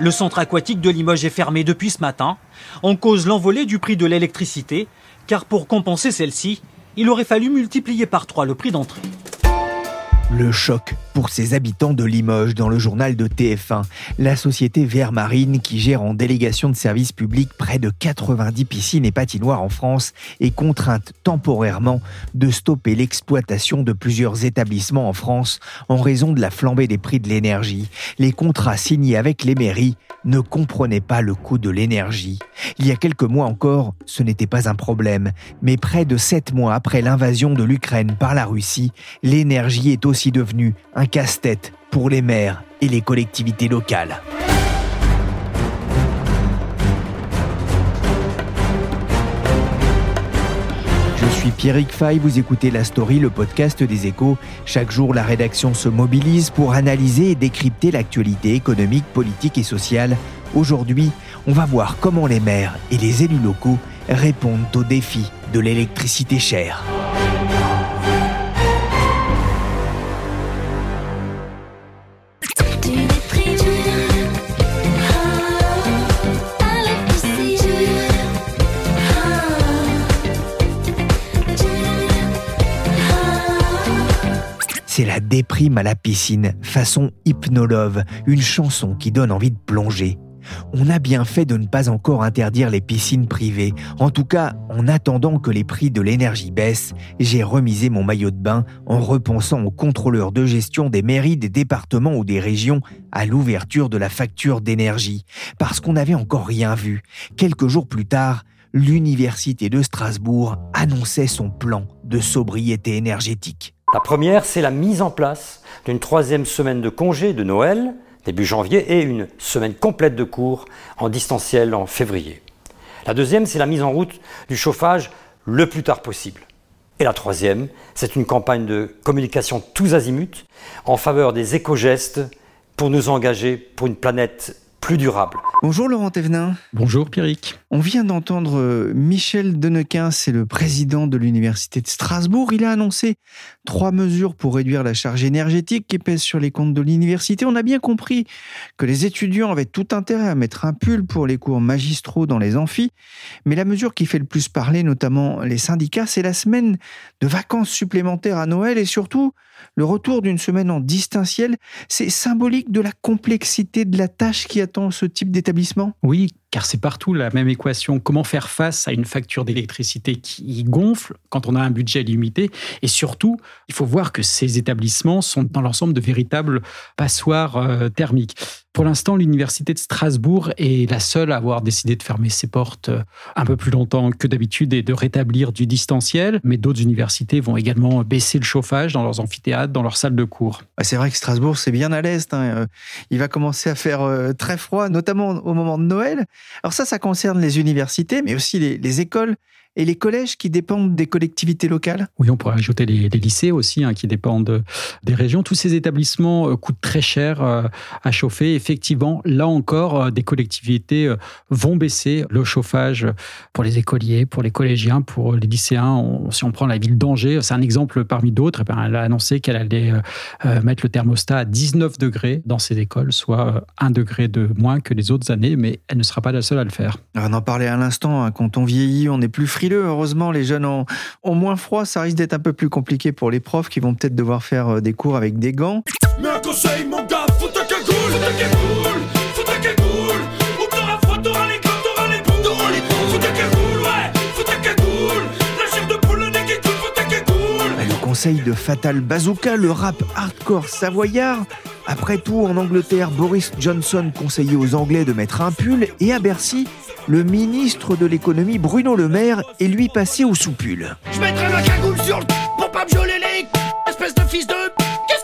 Le centre aquatique de Limoges est fermé depuis ce matin. En cause l'envolée du prix de l'électricité, car pour compenser celle-ci, il aurait fallu multiplier par trois le prix d'entrée. Le choc pour ses habitants de Limoges dans le journal de TF1. La société Vert Marine, qui gère en délégation de service public près de 90 piscines et patinoires en France, est contrainte temporairement de stopper l'exploitation de plusieurs établissements en France en raison de la flambée des prix de l'énergie. Les contrats signés avec les mairies ne comprenaient pas le coût de l'énergie. Il y a quelques mois encore, ce n'était pas un problème, mais près de sept mois après l'invasion de l'Ukraine par la Russie, l'énergie est aussi devenu un casse-tête pour les maires et les collectivités locales. Je suis Pierrick Fay, vous écoutez La Story, le podcast des échos. Chaque jour, la rédaction se mobilise pour analyser et décrypter l'actualité économique, politique et sociale. Aujourd'hui, on va voir comment les maires et les élus locaux répondent aux défis de l'électricité chère. Déprime à la piscine, façon hypnolove, une chanson qui donne envie de plonger. On a bien fait de ne pas encore interdire les piscines privées. En tout cas, en attendant que les prix de l'énergie baissent, j'ai remisé mon maillot de bain en repensant aux contrôleurs de gestion des mairies, des départements ou des régions à l'ouverture de la facture d'énergie. Parce qu'on n'avait encore rien vu. Quelques jours plus tard, l'Université de Strasbourg annonçait son plan de sobriété énergétique. La première, c'est la mise en place d'une troisième semaine de congé de Noël, début janvier, et une semaine complète de cours en distanciel en février. La deuxième, c'est la mise en route du chauffage le plus tard possible. Et la troisième, c'est une campagne de communication tous azimuts en faveur des éco-gestes pour nous engager pour une planète plus durable. Bonjour Laurent Thévenin. Bonjour Pierrick. On vient d'entendre euh, Michel Denequin, c'est le président de l'Université de Strasbourg. Il a annoncé trois mesures pour réduire la charge énergétique qui pèse sur les comptes de l'université. On a bien compris que les étudiants avaient tout intérêt à mettre un pull pour les cours magistraux dans les amphis. Mais la mesure qui fait le plus parler, notamment les syndicats, c'est la semaine de vacances supplémentaires à Noël et surtout le retour d'une semaine en distanciel. C'est symbolique de la complexité de la tâche qui attend ce type d'établissement? Oui, car c'est partout la même équation. Comment faire face à une facture d'électricité qui gonfle quand on a un budget limité? Et surtout, il faut voir que ces établissements sont dans l'ensemble de véritables passoires euh, thermiques. Pour l'instant, l'Université de Strasbourg est la seule à avoir décidé de fermer ses portes euh, un peu plus longtemps que d'habitude et de rétablir du distanciel. Mais d'autres universités vont également baisser le chauffage dans leurs amphithéâtres, dans leurs salles de cours. Ah, c'est vrai que Strasbourg, c'est bien à l'est. Hein. Euh, il va commencer à faire très froid, notamment au moment de Noël. Alors ça, ça concerne les universités, mais aussi les, écoles et les collèges qui dépendent des collectivités locales? Oui, on pourrait ajouter les, lycées aussi, hein, qui dépendent des régions. Tous ces établissements euh, coûtent très cher euh, à chauffer. Effectivement, là encore, euh, des collectivités vont baisser le chauffage pour les écoliers, pour les collégiens, pour les lycéens. si on prend la ville d'Angers, c'est un exemple parmi d'autres. Eh elle a annoncé qu'elle allait mettre le thermostat à 19 degrés dans ses écoles, soit un degré de moins que les autres années, mais elle ne sera pas la seule à le faire. On en parlait à l'instant, hein, quand on vieillit, on est plus Heureusement, les jeunes ont, moins froid. Ça risque d'être un peu plus compliqué pour les profs qui vont peut-être devoir faire euh, des cours avec des gants. Mais un conseil, mon gars, faut ta cagoule, faut ta cagoule, faut ta cagoule. Ou t'auras froid, t'auras les gants, t'auras les boules, t'auras les boules. Faut ta cagoule, ouais, faut ta cagoule. La chair de poule, le nez qui coule, faut ta cagoule. Le conseil de Fatal Bazooka, le rap hardcore savoyard. Après tout, en Angleterre, Boris Johnson conseillait aux Anglais de mettre un pull et à Bercy, le ministre de l'économie Bruno Le Maire est lui passé au soupule. Je mettrai ma cagoule sur le pour pas me geler les espèce de fils de... Qu'est-ce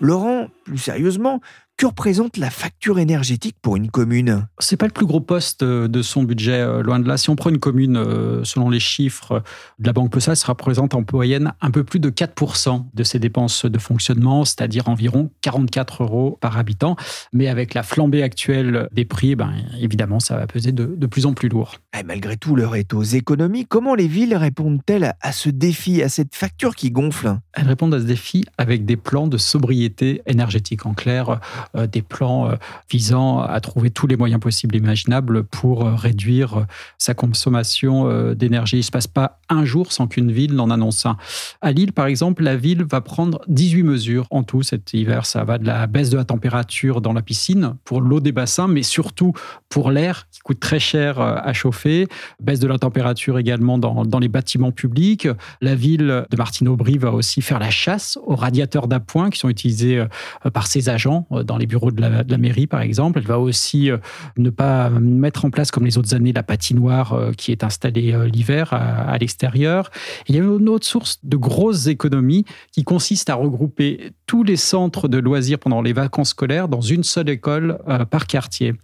Laurent, plus sérieusement, que représente la facture énergétique pour une commune? C'est pas le plus gros poste euh, de son budget, euh, loin de là. Si on prend une commune, euh, selon les chiffres de la Banque Postal, ça représente en moyenne un peu plus de 4% de ses dépenses de fonctionnement, c'est-à-dire environ 44 euros par habitant. Mais avec la flambée actuelle des prix, ben, évidemment, ça va peser de, plus en plus lourd. Et malgré tout, l'heure est aux économies. Comment les villes répondent-elles à ce défi, à cette facture qui gonfle? Elles répondent à ce défi avec des plans de sobriété énergétique. En clair, des plans euh, visant à trouver tous les moyens possibles et imaginables pour euh, réduire sa consommation d'énergie. Il ne se passe pas un jour sans qu'une ville n'en annonce un. À Lille, par exemple, la ville va prendre 18 mesures en tout cet hiver. Ça va de la baisse de la température dans la piscine pour l'eau des bassins, mais surtout pour l'air qui coûte très cher à chauffer, baisse de la température également dans, dans les bâtiments publics. La ville de Martine-Aubry va aussi faire la chasse aux radiateurs d'appoint qui sont utilisés par ses agents dans les bureaux de la, mairie, par exemple. Elle va aussi euh, ne pas mettre en place, comme les autres années, la patinoire euh, qui est installée euh, l'hiver à, l'extérieur. Il y a une autre source de grosses économies qui consiste à regrouper tous les centres de loisirs pendant les vacances scolaires dans une seule école par quartier.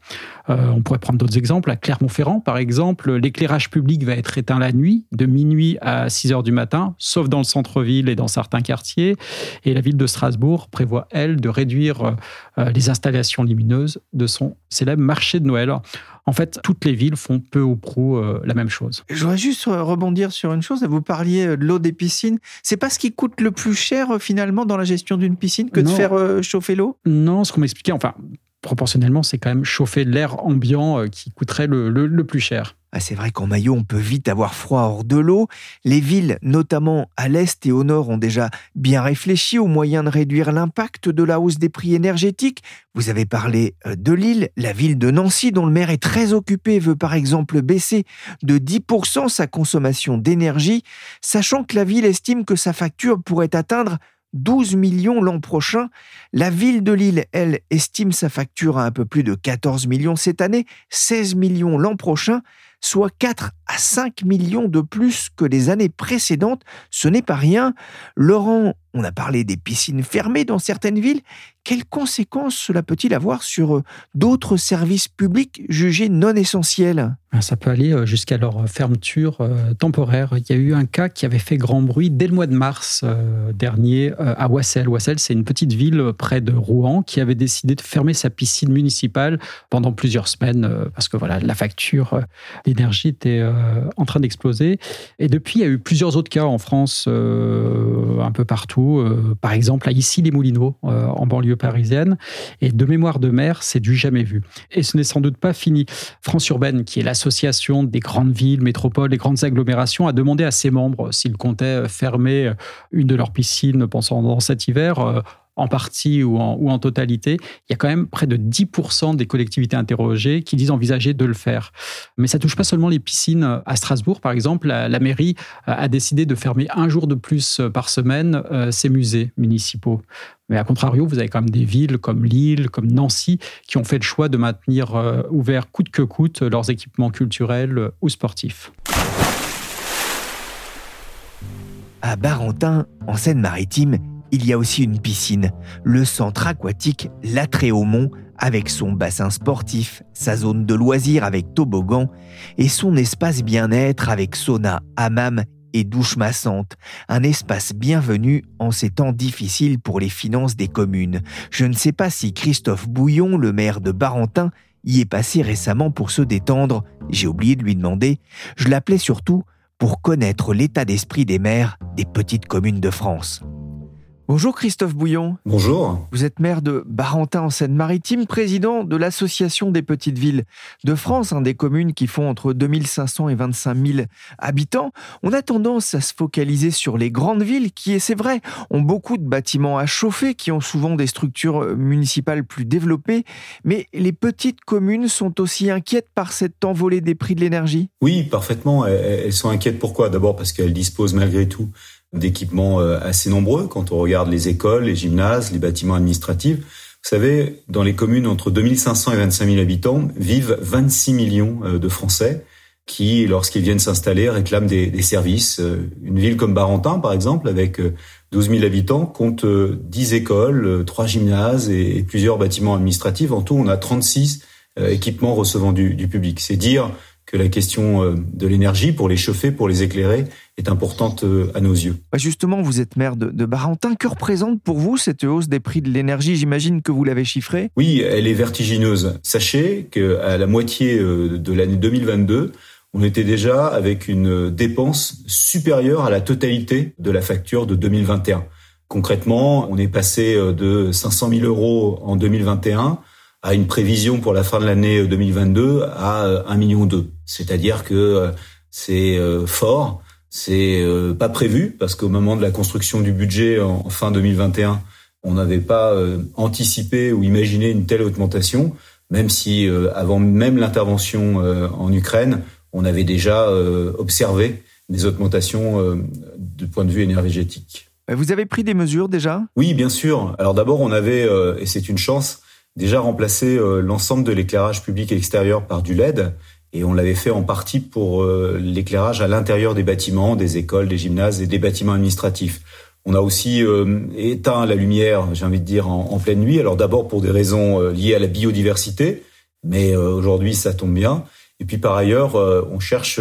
on pourrait prendre d'autres exemples. À Clermont-Ferrand, par exemple, l'éclairage public va être éteint la nuit, de minuit à 6 heures du matin, sauf dans le centre-ville et dans certains quartiers. Et la ville de Strasbourg prévoit, elle, de réduire les installations lumineuses de son célèbre marché de Noël. En fait, toutes les villes font peu ou prou euh, la même chose. Je voudrais juste euh, rebondir sur une chose. Vous parliez euh, de l'eau des piscines. C'est pas ce qui coûte le plus cher finalement dans la gestion d'une piscine que de faire chauffer l'eau? Non, ce qu'on m'expliquait, enfin, proportionnellement, c'est quand même chauffer l'air ambiant qui coûterait le plus cher. Ah, c'est vrai qu'en maillot, on peut vite avoir froid hors de l'eau. Les villes, notamment à l'est et au nord, ont déjà bien réfléchi aux moyens de réduire l'impact de la hausse des prix énergétiques. Vous avez parlé euh, de Lille, la ville de Nancy, dont le maire est très occupé, veut par exemple baisser de 10% sa consommation d'énergie, sachant que la ville estime que sa facture pourrait atteindre 12 millions l'an prochain. La ville de Lille, elle, estime sa facture à un peu plus de 14 millions cette année, 16 millions l'an prochain soit 4 à 5 millions de plus que les années précédentes. Ce n'est pas rien. Laurent, on a parlé des piscines fermées dans certaines villes. Quelles conséquences cela peut-il avoir sur euh, d'autres services publics jugés non essentiels? Ah, Ça peut aller euh, jusqu'à leur euh, fermeture temporaire. Il y a eu un cas qui avait fait grand bruit dès le mois de mars dernier à Wassel. Wassel, c'est une petite ville près de Rouen qui avait décidé de fermer sa piscine municipale pendant plusieurs semaines parce que voilà, la facture d'énergie était en train d'exploser. Et depuis, il y a eu plusieurs autres cas en France, un peu partout. Par exemple, à Issy-les-Moulineaux, en banlieue parisienne. Et de mémoire de mer, c'est du jamais vu. Et ce n'est sans doute pas fini. France Urbaine, qui est l'association des grandes villes, métropoles et grandes agglomérations, a demandé à ses membres s'ils comptaient fermer une de leurs piscines pendant cet hiver euh, en partie ou en, totalité, il y a quand même près de 10% des collectivités interrogées qui disent envisager de le faire. Mais ça touche pas seulement les piscines. À Strasbourg, par exemple, la, mairie a décidé de fermer un jour de plus par semaine euh, ses musées municipaux. Mais à contrario, vous avez quand même des villes comme Lille, comme Nancy, qui ont fait le choix de maintenir euh, ouverts coûte que coûte leurs équipements culturels ou sportifs. À Barentin, en Seine-Maritime, il y a aussi une piscine, le centre aquatique La Tréaumont, avec son bassin sportif, sa zone de loisirs avec toboggan et son espace bien-être avec sauna, hammam et douche massante, un espace bienvenu en ces temps difficiles pour les finances des communes. Je ne sais pas si Christophe Bouillon, le maire de Barentin, y est passé récemment pour se détendre, j'ai oublié de lui demander, je l'appelais surtout pour connaître l'état d'esprit des maires des petites communes de France. Bonjour Christophe Bouillon. Bonjour. Vous êtes maire de Barentin en Seine-Maritime, président de l'Association des petites villes de France, un des communes qui font entre 2500 et 25 000 habitants. On a tendance à se focaliser sur les grandes villes qui, c'est vrai, ont beaucoup de bâtiments à chauffer, qui ont souvent des structures municipales plus développées. Mais les petites communes sont aussi inquiètes par cette envolée des prix de l'énergie? Oui, parfaitement. Elles sont inquiètes pourquoi? D'abord parce qu'elles disposent malgré tout d'équipements euh, assez nombreux quand on regarde les écoles, les gymnases, les bâtiments administratifs. Vous savez, dans les communes entre 2500 et 25 000 habitants vivent 26 millions euh, de Français qui, lorsqu'ils viennent s'installer, réclament des, services. Euh, une ville comme Barentin, par exemple, avec 12 000 habitants, compte 10 écoles, 3 gymnases et, plusieurs bâtiments administratifs. En tout, on a 36 équipements recevant du, du public. C'est dire que la question euh, de l'énergie pour les chauffer, pour les éclairer, est importante euh, à nos yeux. Bah, justement, vous êtes maire de, Barentin. Que représente pour vous cette hausse des prix de l'énergie? J'imagine que vous l'avez chiffrée. Oui, elle est vertigineuse. Sachez qu'à la moitié euh, de l'année 2022, on était déjà avec une dépense supérieure à la totalité de la facture de 2021. Concrètement, on est passé de 500 000 euros en 2021 à une prévision pour la fin de l'année 2022 à 1 million 2. C'est-à-dire que euh, c'est euh, fort, c'est euh, pas prévu parce qu'au moment de la construction du budget en fin 2021, on n'avait pas anticipé ou imaginé une telle augmentation, même si avant même l'intervention en Ukraine, on avait déjà observé des augmentations du point de vue énergétique. Vous avez pris des mesures déjà? Oui, bien sûr. Alors d'abord, on avait, et c'est une chance, déjà remplacé l'ensemble de l'éclairage public extérieur par du LED. Et on l'avait fait en partie pour euh, l'éclairage à l'intérieur des bâtiments, des écoles, des gymnases et des bâtiments administratifs. On a aussi euh, éteint la lumière, j'ai envie de dire, en, pleine nuit. Alors d'abord pour des raisons euh, liées à la biodiversité, mais aujourd'hui ça tombe bien. Et puis par ailleurs, on cherche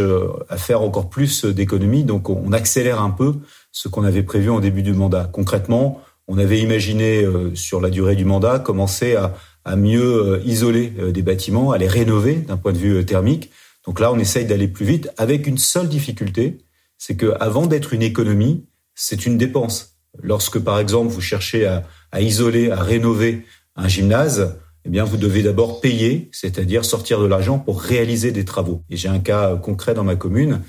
à faire encore plus d'économies, donc on accélère un peu ce qu'on avait prévu en début du mandat. Concrètement, on avait imaginé sur la durée du mandat commencer à à mieux euh, isoler euh, des bâtiments, à les rénover d'un point de vue euh, thermique. Donc là, on essaye d'aller plus vite avec une seule difficulté, c'est que avant d'être une économie, c'est une dépense. Lorsque, par exemple, vous cherchez à, isoler, à rénover un gymnase, eh bien, vous devez d'abord payer, c'est-à-dire sortir de l'argent pour réaliser des travaux. Et j'ai un cas concret dans ma commune.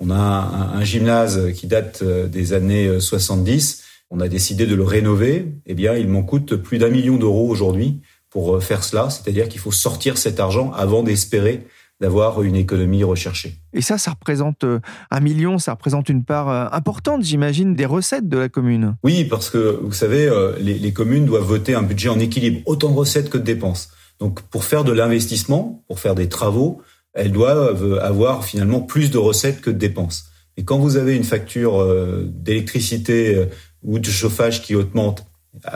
On a un, un, gymnase qui date des années 70. On a décidé de le rénover. Eh bien, il m'en coûte plus d'un million d'euros aujourd'hui pour euh, faire cela, c'est-à-dire qu'il faut sortir cet argent avant d'espérer d'avoir une économie recherchée. Et ça, ça représente euh, un million, ça représente une part euh, importante, j'imagine, des recettes de la commune. Oui, parce que vous savez, les, communes doivent voter un budget en équilibre, autant de recettes que de dépenses. Donc, pour faire de l'investissement, pour faire des travaux, elles doivent avoir finalement plus de recettes que de dépenses. Et quand vous avez une facture d'électricité ou de chauffage qui augmente,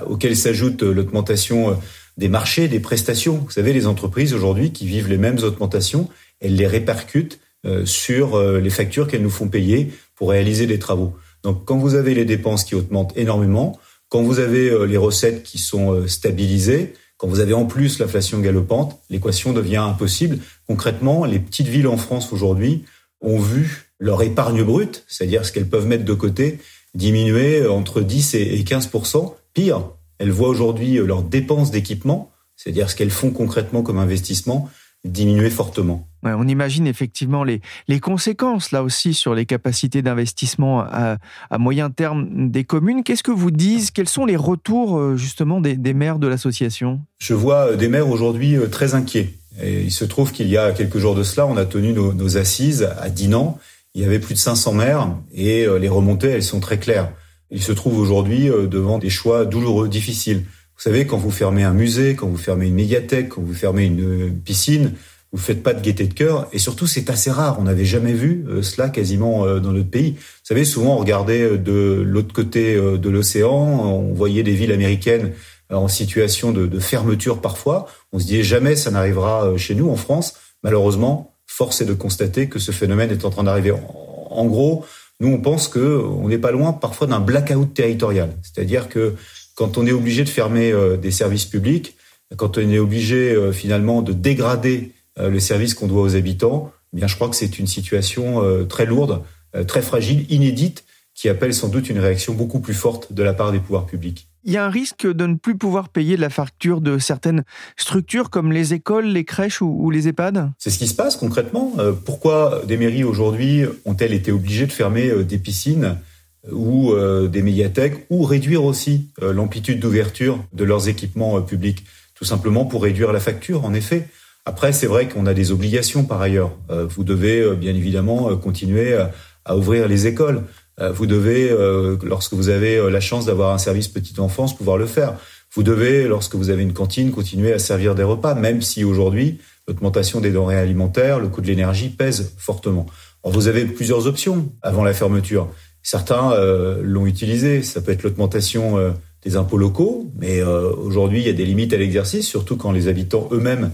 auquel s'ajoute l'augmentation des marchés, des prestations. Vous savez, les entreprises aujourd'hui qui vivent les mêmes augmentations, elles les répercutent euh, sur euh, les factures qu'elles nous font payer pour réaliser des travaux. Donc quand vous avez les dépenses qui augmentent énormément, quand vous avez euh, les recettes qui sont stabilisées, quand vous avez en plus l'inflation galopante, l'équation devient impossible. Concrètement, les petites villes en France aujourd'hui ont vu leur épargne brute, c'est-à-dire ce qu'elles peuvent mettre de côté, diminuer entre 10 et 15% Pire, elles voient aujourd'hui euh, leurs dépenses d'équipement, c'est-à-dire ce qu'elles font concrètement comme investissement, diminuer fortement. on imagine effectivement les, les conséquences là aussi sur les capacités d'investissement à, moyen terme des communes. Qu'est-ce que vous disent Quels sont les retours euh, justement des, maires de l'association? Je vois euh, des maires aujourd'hui très inquiets. Et il se trouve qu'il y a quelques jours de cela, on a tenu nos, nos assises à Dinan. Il y avait plus de 500 maires et les remontées, elles sont très claires il se trouve aujourd'hui euh, devant des choix douloureux, difficiles. Vous savez, quand vous fermez un musée, quand vous fermez une médiathèque, quand vous fermez une piscine, vous faites pas de gaieté de cœur. Et surtout, c'est assez rare. On n'avait jamais vu euh, cela quasiment euh, dans notre pays. Vous savez, souvent, on regardait de l'autre côté de l'océan, on voyait des villes américaines en situation de, de fermeture parfois. On se disait jamais ça n'arrivera chez nous en France. Malheureusement, force est de constater que ce phénomène est en train d'arriver. En gros, nous, on pense que on n'est pas loin parfois d'un blackout territorial. C'est-à-dire que quand on est obligé de fermer euh, des services publics, quand on est obligé euh, finalement de dégrader euh, le service qu'on doit aux habitants, eh bien, je crois que c'est une situation très lourde, très fragile, inédite, qui appelle sans doute une réaction beaucoup plus forte de la part des pouvoirs publics il y a un risque de ne plus pouvoir payer la facture de certaines structures comme les écoles, les crèches ou, les EHPAD? C'est ce qui se passe concrètement. Euh, pourquoi des mairies aujourd'hui ont-elles été obligées de fermer euh, des piscines euh, ou des médiathèques ou réduire aussi l'amplitude d'ouverture de leurs équipements publics? Tout simplement pour réduire la facture, en effet. Après, c'est vrai qu'on a des obligations par ailleurs. Vous devez bien évidemment continuer à ouvrir les écoles. Euh, vous devez, euh, lorsque vous avez euh, la chance d'avoir un service petite enfance, pouvoir le faire. Vous devez, lorsque vous avez une cantine, continuer à servir des repas, même si aujourd'hui, l'augmentation des denrées alimentaires, le coût de l'énergie pèse fortement. vous avez plusieurs options avant la fermeture. Certains l'ont utilisé. Ça peut être l'augmentation des impôts locaux, mais aujourd'hui, il y a des limites à l'exercice, surtout quand les habitants eux-mêmes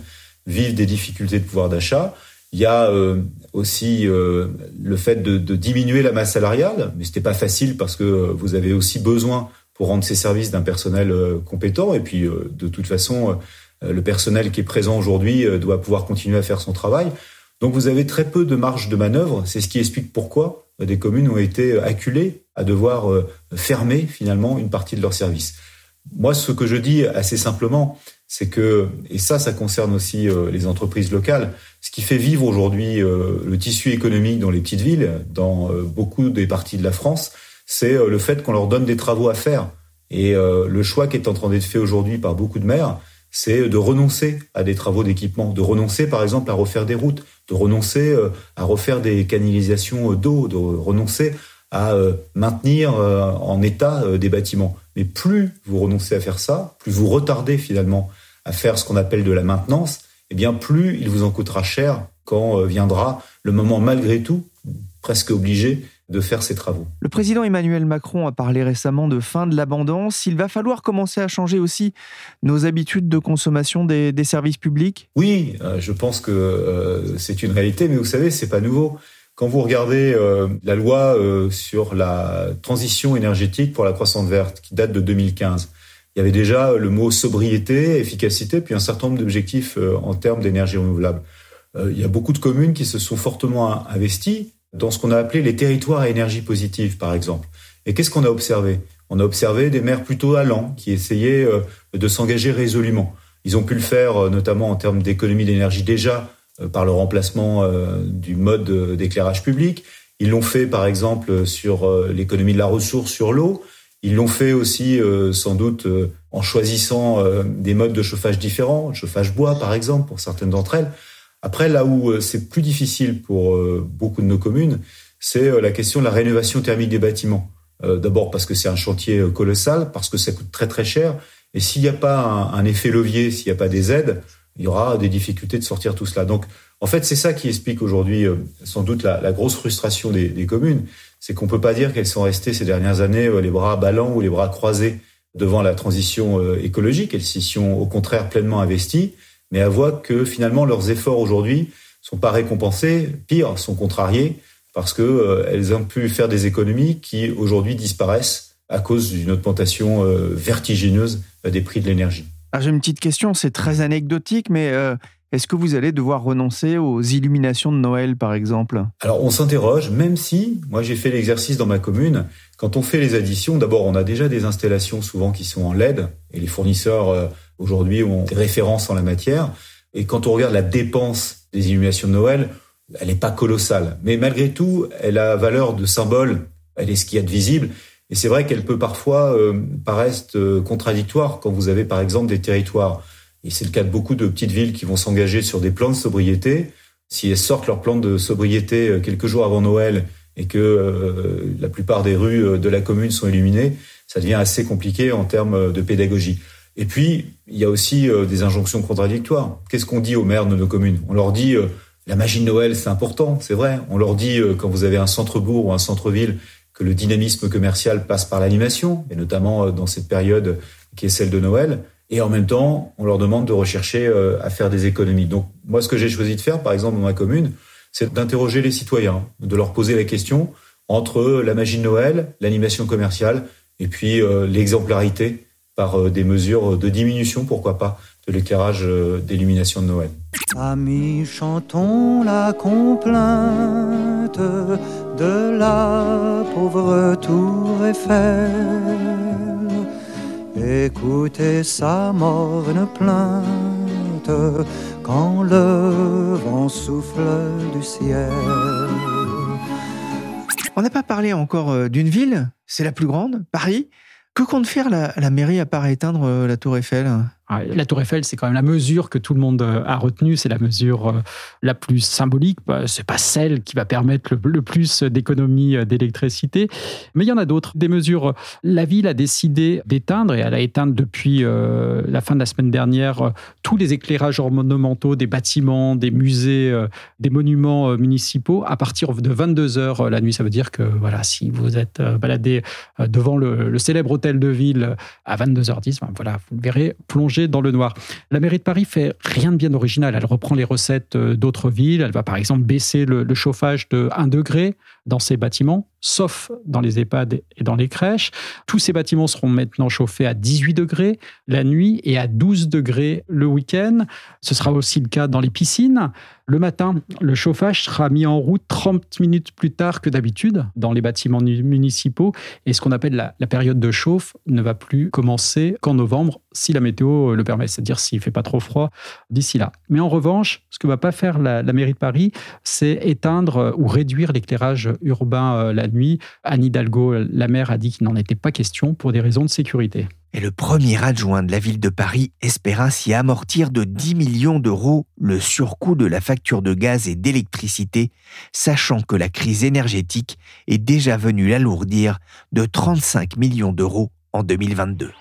vivent des difficultés de pouvoir d'achat. Il y a aussi le fait de, de, diminuer la masse salariale, mais c'était pas facile parce que vous avez aussi besoin pour rendre ces services d'un personnel compétent. Et puis, de toute façon, euh, le personnel qui est présent aujourd'hui euh, doit pouvoir continuer à faire son travail. Donc vous avez très peu de marge de manœuvre. C'est ce qui explique pourquoi euh, des communes ont été acculées à devoir fermer finalement une partie de leurs services. Moi, ce que je dis assez simplement, c'est que, et ça, ça concerne aussi les entreprises locales, ce qui fait vivre aujourd'hui le tissu économique dans les petites villes, dans beaucoup des parties de la France, c'est le fait qu'on leur donne des travaux à faire. Et le choix qui est en train d'être fait aujourd'hui par beaucoup de maires, c'est de renoncer à des travaux d'équipement, de renoncer par exemple à refaire des routes, de renoncer euh, à refaire des canalisations euh, d'eau, de renoncer à euh, maintenir en état des bâtiments. Mais plus vous renoncez à faire ça, plus vous retardez finalement à faire ce qu'on appelle de la maintenance, eh bien plus il vous en coûtera cher quand viendra le moment malgré tout, presque obligé, de faire ces travaux. Le président Emmanuel Macron a parlé récemment de fin de l'abondance. Il va falloir commencer à changer aussi nos habitudes de consommation des, services publics Oui, euh, je pense que euh, c'est une réalité, mais vous savez, c'est pas nouveau. Quand vous regardez euh, la loi sur la transition énergétique pour la croissance verte, qui date de 2015, il y avait déjà le mot sobriété, efficacité, puis un certain nombre d'objectifs en termes d'énergie renouvelable. il y a beaucoup de communes qui se sont fortement investies dans ce qu'on a appelé les territoires à énergie positive, par exemple. Et qu'est-ce qu'on a observé? On a observé des maires plutôt allants qui essayaient euh, de s'engager résolument. Ils ont pu le faire euh, notamment en termes d'économie d'énergie déjà euh, par le remplacement du mode d'éclairage public. Ils l'ont fait par exemple sur l'économie de la ressource, sur l'eau. Ils l'ont fait aussi sans doute en choisissant des modes de chauffage différents, chauffage bois par exemple pour certaines d'entre elles. Après, là où euh, c'est plus difficile pour euh, beaucoup de nos communes, c'est euh, la question de la rénovation thermique des bâtiments. D'abord parce que c'est un chantier colossal, parce que ça coûte très très cher. Et s'il n'y a pas un, effet levier, s'il n'y a pas des aides, il y aura des difficultés de sortir tout cela. Donc, en fait, c'est ça qui explique aujourd'hui sans doute la, grosse frustration des communes. C'est qu'on peut pas dire qu'elles sont restées ces dernières années les bras ballants ou les bras croisés devant la transition écologique. Elles s'y sont au contraire pleinement investies mais voient que finalement leurs efforts aujourd'hui sont pas récompensés, pire, sont contrariés parce que euh, elles ont pu faire des économies qui aujourd'hui disparaissent à cause d'une augmentation euh, vertigineuse des prix de l'énergie. J'ai une petite question, c'est très anecdotique, mais euh, est-ce que vous allez devoir renoncer aux illuminations de Noël, par exemple? Alors, on s'interroge, même si, moi j'ai fait l'exercice dans ma commune, quand on fait les additions, d'abord, on a déjà des installations souvent qui sont en LED, et les fournisseurs aujourd'hui ont des références en la matière. Et quand on regarde la dépense des illuminations de Noël, elle n'est pas colossale. Mais malgré tout, elle a valeur de symbole. Elle est ce qu'il y a de visible. Et c'est vrai qu'elle peut parfois euh, paraître euh, contradictoire quand vous avez par exemple des territoires. Et c'est le cas de beaucoup de petites villes qui vont s'engager sur des plans de sobriété. Si elles sortent leur plan de sobriété euh, quelques jours avant Noël et que euh, la plupart des rues de la commune sont illuminées, ça devient assez compliqué en termes de pédagogie. Et puis, il y a aussi euh, des injonctions contradictoires. Qu'est-ce qu'on dit aux maires de nos communes? On leur dit euh, la magie de Noël, c'est important, c'est vrai. On leur dit euh, quand vous avez un centre-bourg ou un centre-ville que le dynamisme commercial passe par l'animation, et notamment dans cette période qui est celle de Noël. Et en même temps, on leur demande de rechercher à faire des économies. Donc, moi, ce que j'ai choisi de faire, par exemple, dans ma commune, c'est d'interroger les citoyens, de leur poser la question entre la magie de Noël, l'animation commerciale, et puis l'exemplarité par euh, des mesures de diminution, pourquoi pas, de l'éclairage euh, d'illumination de Noël. Amis, chantons la complainte de la pauvre tour. Écoutez sa morne plainte quand le vent souffle du ciel. On n'a pas parlé encore euh, d'une ville, c'est la plus grande, Paris. Que compte faire la, mairie à part éteindre euh, la tour Eiffel? La Tour Eiffel, c'est quand même la mesure que tout le monde euh, a retenue, c'est la mesure euh, la plus symbolique. Bah, c'est pas celle qui va permettre le, plus d'économie euh, d'électricité, mais il y en a d'autres. Des mesures. La ville a décidé d'éteindre et elle a éteint depuis la fin de la semaine dernière tous les éclairages ornementaux des bâtiments, des musées, des monuments municipaux à partir de 22 heures la nuit. Ça veut dire que voilà, si vous êtes baladé devant le, célèbre hôtel de ville à 22h10, ben voilà, vous le verrez plonger dans le noir. La mairie de Paris fait rien de bien original. Elle reprend les recettes euh, d'autres villes. Elle va par exemple baisser le, le chauffage de 1 degré dans ses bâtiments sauf dans les EHPAD et dans les crèches. Tous ces bâtiments seront maintenant chauffés à 18 degrés la nuit et à 12 degrés le week-end. Ce sera aussi le cas dans les piscines. Le matin, le chauffage sera mis en route 30 minutes plus tard que d'habitude dans les bâtiments municipaux et ce qu'on appelle la, période de chauffe ne va plus commencer qu'en novembre si la météo le permet, c'est-à-dire s'il fait pas trop froid d'ici là. Mais en revanche, ce que va pas faire la mairie de Paris, c'est éteindre ou réduire l'éclairage urbain euh, la nuit. Anne Hidalgo, la maire, a dit qu'il n'en était pas question pour des raisons de sécurité. Et le premier adjoint de la ville de Paris espère ainsi amortir de 10 millions d'euros le surcoût de la facture de gaz et d'électricité, sachant que la crise énergétique est déjà venue l'alourdir de 35 millions d'euros en 2022.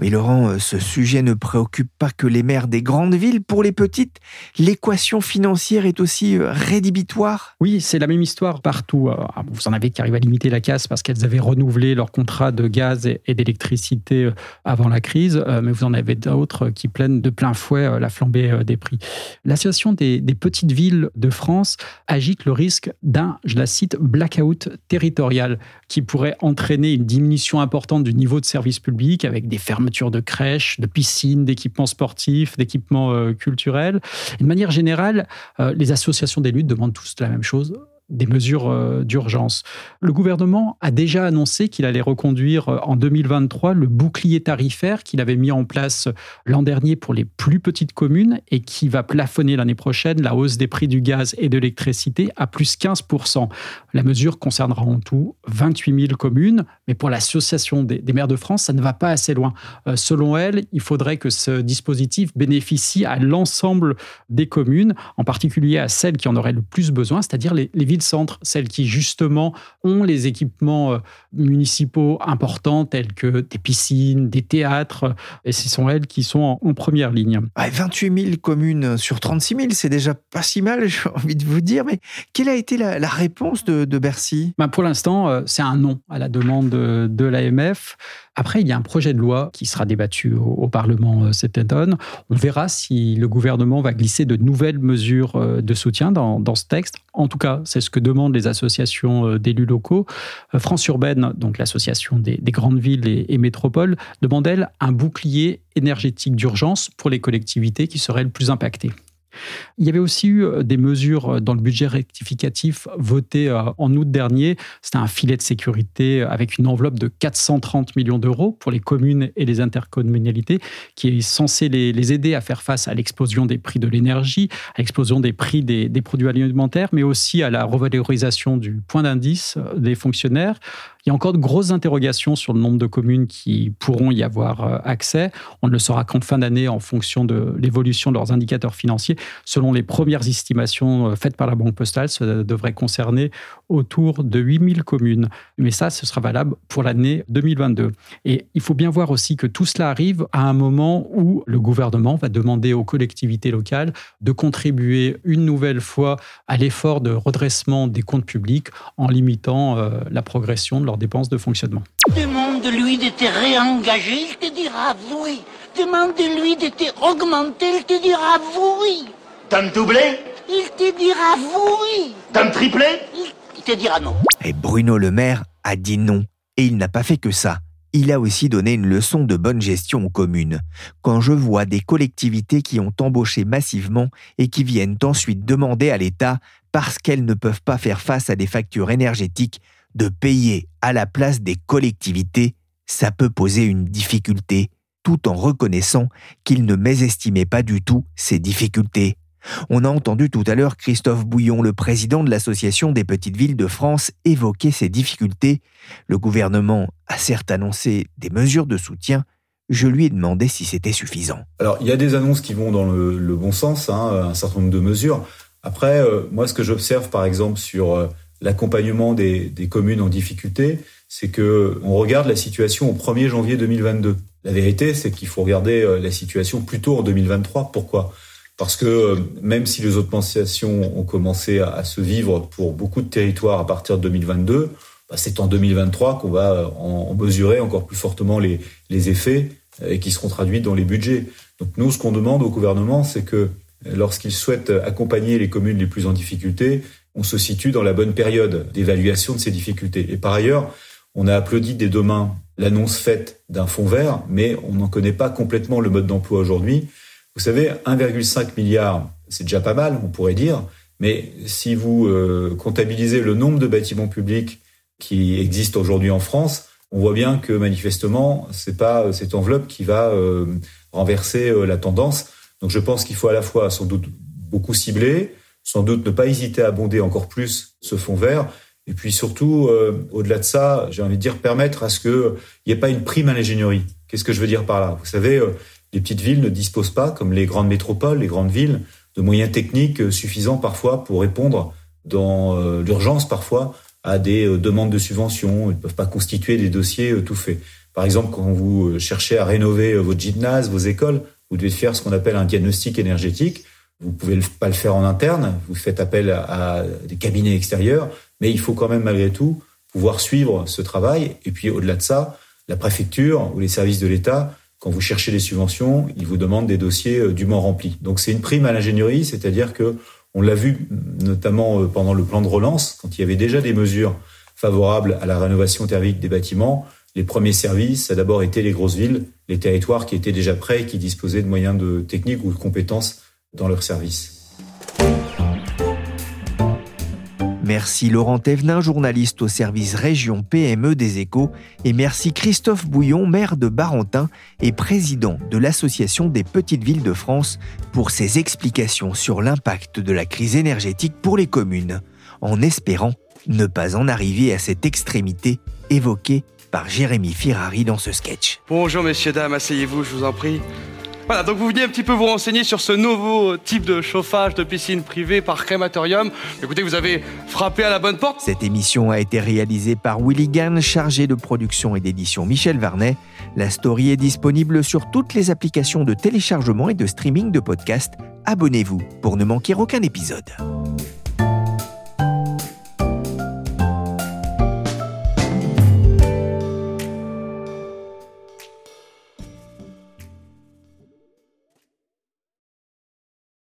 Oui, Laurent, euh, ce sujet ne préoccupe pas que les maires des grandes villes. Pour les petites, l'équation financière est aussi euh, rédhibitoire Oui, c'est la même histoire partout. Euh, ah, vous en avez qui arrivent à limiter la casse parce qu'elles avaient renouvelé leur contrat de gaz et d'électricité avant la crise, mais vous en avez d'autres qui plaignent de plein fouet la flambée des prix. L'association des, des petites villes de France agite le risque d'un, je la cite, blackout territorial qui pourrait entraîner une diminution importante du niveau de service public avec des fermes de crèches, de piscines, d'équipements sportifs, d'équipements euh, culturels. de manière générale, euh, les associations d'élus demandent tous la même chose des mesures euh, d'urgence. Le gouvernement a déjà annoncé qu'il allait reconduire euh, en 2023 le bouclier tarifaire qu'il avait mis en place l'an dernier pour les plus petites communes et qui va plafonner l'année prochaine la hausse des prix du gaz et de l'électricité à plus 15%. La mesure concernera en tout 28 000 communes, mais pour l'Association des, maires de France, ça ne va pas assez loin. Euh, selon elle, il faudrait que ce dispositif bénéficie à l'ensemble des communes, en particulier à celles qui en auraient le plus besoin, c'est-à-dire les, les villes-centres, celles qui justement ont les équipements euh, municipaux importants tels que des piscines, des théâtres, et ce sont elles qui sont en, première ligne. 28 000 communes sur 36 000, c'est déjà pas si mal, j'ai envie de vous dire, mais quelle a été la, réponse de, Bercy? Ben Pour l'instant, euh, c'est un non à la demande de, de l'AMF. Après, il y a un projet de loi qui sera débattu au, Parlement euh, cet automne. On verra si le gouvernement va glisser de nouvelles mesures euh, de soutien dans, ce texte. En tout cas, c'est ce que demandent les associations euh, d'élus locaux. France Urbaine, donc l'association des, grandes villes et, et métropoles, demande, elle, un bouclier énergétique d'urgence pour les collectivités qui seraient le plus impactées. Il y avait aussi eu euh, des mesures euh, dans le budget rectificatif voté euh, en août dernier. C'était un filet de sécurité avec une enveloppe de 430 millions d'euros pour les communes et les intercommunalités qui est censé les, aider à faire face à l'explosion des prix de l'énergie, à l'explosion des prix des, des produits alimentaires, mais aussi à la revalorisation du point d'indice des fonctionnaires. Il y a encore de grosses interrogations sur le nombre de communes qui pourront y avoir accès. On ne le saura qu'en fin d'année en fonction de l'évolution de leurs indicateurs financiers. Selon les premières estimations euh, faites par la Banque postale, ça devrait concerner autour de 8000 communes. Mais ça, ce sera valable pour l'année 2022. Et il faut bien voir aussi que tout cela arrive à un moment où le gouvernement va demander aux collectivités locales de contribuer une nouvelle fois à l'effort de redressement des comptes publics en limitant euh, la progression de leurs dépenses de fonctionnement. Demande-lui d'être réengagé, il te dira oui. Demande-lui d'être augmenté, il te dira oui. T'as me doublé? Il te dira oui. T'as me triplé? Il te dira non. Et Bruno Le Maire a dit non. Et il n'a pas fait que ça. Il a aussi donné une leçon de bonne gestion aux communes. Quand je vois des collectivités qui ont embauché massivement et qui viennent ensuite demander à l'État, parce qu'elles ne peuvent pas faire face à des factures énergétiques, de payer à la place des collectivités, ça peut poser une difficulté, tout en reconnaissant qu'il ne mésestimait pas du tout ces difficultés. On a entendu tout à l'heure Christophe Bouillon, le président de l'Association des petites villes de France, évoquer ces difficultés. Le gouvernement a certes annoncé des mesures de soutien. Je lui ai demandé si c'était suffisant. Alors, il y a des annonces qui vont dans le, bon sens, hein, un certain nombre de mesures. Après, euh, moi, ce que j'observe, par exemple, sur euh, l'accompagnement des, communes en difficulté, c'est que on regarde la situation au 1er janvier 2022. La vérité, c'est qu'il faut regarder euh, la situation plutôt en 2023. Pourquoi? Parce que même si les augmentations ont commencé à, se vivre pour beaucoup de territoires à partir de 2022, bah, c'est en 2023 qu'on va en, mesurer encore plus fortement les, les effets et qui seront traduits dans les budgets. Donc nous, ce qu'on demande au gouvernement, c'est que lorsqu'il souhaite accompagner les communes les plus en difficulté, on se situe dans la bonne période d'évaluation de ces difficultés. Et par ailleurs, on a applaudi dès demain l'annonce faite d'un fonds vert, mais on n'en connaît pas complètement le mode d'emploi aujourd'hui. Vous savez, 1,5 milliard, c'est déjà pas mal, on pourrait dire, mais si vous euh, comptabilisez le nombre de bâtiments publics qui existent aujourd'hui en France, on voit bien que manifestement, c'est pas cette enveloppe qui va euh, renverser euh, la tendance. Donc je pense qu'il faut à la fois sans doute beaucoup cibler, sans doute ne pas hésiter à abonder encore plus ce fonds vert, et puis surtout, euh, au-delà de ça, j'ai envie de dire permettre à ce qu'il n'y ait pas une prime à l'ingénierie. Qu'est-ce que je veux dire par là? Vous savez, euh, les petites villes ne disposent pas, comme les grandes métropoles, les grandes villes, de moyens techniques euh, suffisants parfois pour répondre dans l'urgence parfois à des demandes de subventions. Ils ne peuvent pas constituer des dossiers tout faits. Par exemple, quand vous cherchez à rénover votre gymnase, vos écoles, vous devez faire ce qu'on appelle un diagnostic énergétique. Vous pouvez pas le faire en interne, vous faites appel à des cabinets extérieurs, mais il faut quand même malgré tout pouvoir suivre ce travail. Et puis au-delà de ça, la préfecture ou les services de l'État, quand vous cherchez des subventions, ils vous demandent des dossiers euh, dûment remplis. Donc c'est une prime à l'ingénierie, c'est-à-dire que on l'a vu notamment euh, pendant le plan de relance, quand il y avait déjà des mesures favorables à la rénovation thermique des bâtiments. Les premiers services, ça a d'abord été les grosses villes, les territoires qui étaient déjà prêts qui disposaient de moyens de techniques ou de compétences dans leurs services. Merci Laurent Thévenin, journaliste au service région PME des Échos, et merci Christophe Bouillon, maire de Barentin et président de l'Association des petites villes de France, pour ses explications sur l'impact de la crise énergétique pour les communes, en espérant ne pas en arriver à cette extrémité évoquée par Jérémy Ferrari dans ce sketch. Bonjour messieurs, dames, asseyez-vous, je vous en prie. Voilà, donc vous venez un petit peu vous renseigner sur ce nouveau type de chauffage de piscine privée par crématorium. Écoutez, vous avez frappé à la bonne porte. Cette émission a été réalisée par Willy Gann, chargé de production et d'édition Michel Varnet. La story est disponible sur toutes les applications de téléchargement et de streaming de podcasts. Abonnez-vous pour ne manquer aucun épisode.